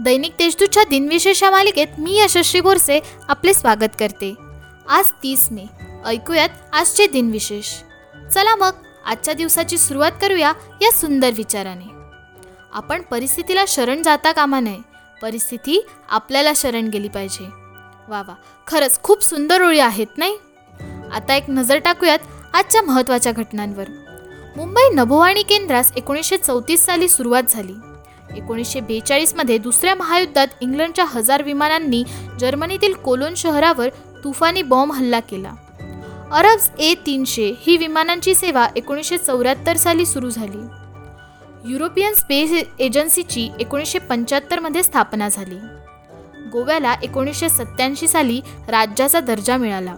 दैनिक देशदूतच्या दिनविशेष या मालिकेत मी यशस्वी बोरसे आपले स्वागत करते. आज तीस मे. ऐकूयात आजचे दिनविशेष. चला मग आजच्या दिवसाची सुरुवात करूया या सुंदर विचाराने. आपण परिस्थितीला शरण जाता कामा नये. परिस्थिती आपल्याला शरण गेली पाहिजे. वा वा. खरंच खूप सुंदर ओळी आहेत नाही? आता एक नजर टाकूयात आजच्या महत्त्वाच्या घटनांवर. मुंबई नभोवाणी केंद्रास एकोणीसशे चौतीस साली सुरुवात झाली. एकोणीसशे बेचाळीसमध्ये दुसऱ्या महायुद्धात इंग्लंडच्या हजार विमानांनी जर्मनीतील कोलोन शहरावर तुफानी बॉम्ब हल्ला केला. अरब्स ए तीनशे ही विमानांची सेवा एकोणीसशे चौऱ्याहत्तर साली सुरू झाली. युरोपियन स्पेस एजन्सीची एकोणीसशे पंच्याहत्तरमध्ये स्थापना झाली. गोव्याला एकोणीसशे सत्त्याऐंशी साली राज्याचा दर्जा मिळाला.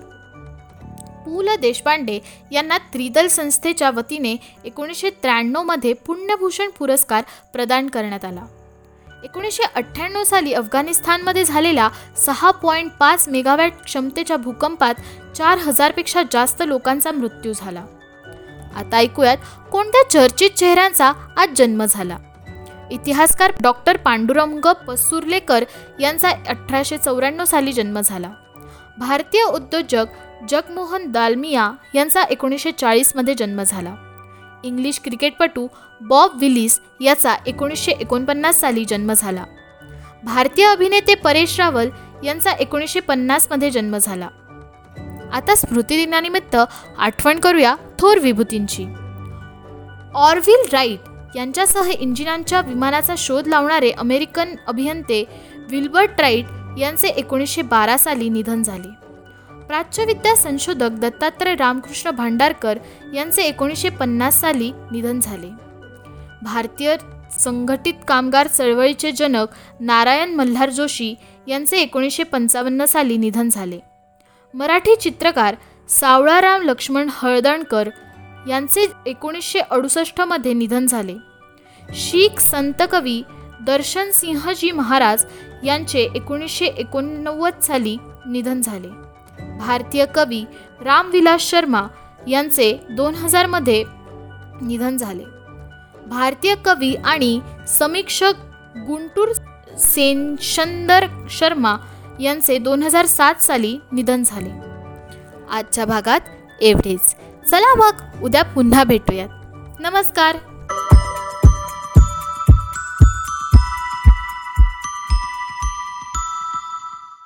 पु ल देशपांडे यांना त्रिदल संस्थेच्या वतीने एकोणीसशे त्र्याण्णवमध्ये पुण्यभूषण पुरस्कार प्रदान करण्यात आला. एकोणीसशे अठ्ठ्याण्णव साली अफगाणिस्तानमध्ये झालेल्या सहा पॉईंट पाच मेगावॅट क्षमतेच्या भूकंपात चार हजारपेक्षा जास्त लोकांचा मृत्यू झाला. आता ऐकूयात कोणत्या चर्चित चेहऱ्यांचा आज जन्म झाला? इतिहासकार डॉक्टर पांडुरंग पसुर्लेकर यांचा अठराशे चौऱ्याण्णव साली जन्म झाला. भारतीय उद्योजक जगमोहन दालमिया यांचा एकोणीसशे चाळीसमध्ये जन्म झाला. इंग्लिश क्रिकेटपटू बॉब विलिस याचा एकोणीसशे एकोणपन्नास साली जन्म झाला. भारतीय अभिनेते परेश रावल यांचा एकोणीसशे पन्नासमध्ये जन्म झाला. आता स्मृतिदिनानिमित्त आठवण करूया थोर विभूतींची. ऑरविल राईट यांच्यासह इंजिनांच्या विमानाचा शोध लावणारे अमेरिकन अभियंते विल्बर्ट राईट यांचे एकोणीसशे बारा साली निधन झाले. प्राच्यविद्या संशोधक दत्तात्रय रामकृष्ण भांडारकर यांचे एकोणीसशे पन्नास साली निधन झाले. भारतीय संघटित कामगार चळवळीचे जनक नारायण मल्हार जोशी यांचे एकोणीसशे पंचावन्न साली निधन झाले. मराठी चित्रकार सावळाराम लक्ष्मण हळदणकर यांचे एकोणीसशे अडुसष्टमध्ये निधन झाले. शीख संत कवी दर्शन सिंहजी महाराज यांचे एकोणीसशे एकोणनव्वद साली निधन झाले. भारतीय कवी रामविलास शर्मा यांचे दोन हजारमध्ये निधन झाले. भारतीय कवी आणि समीक्षक गुंटूर सेनशंदर शर्मा यांचे दोन हजार सात साली निधन झाले. आजच्या भागात एवढेच. चला मग उद्या पुन्हा भेटूयात. नमस्कार.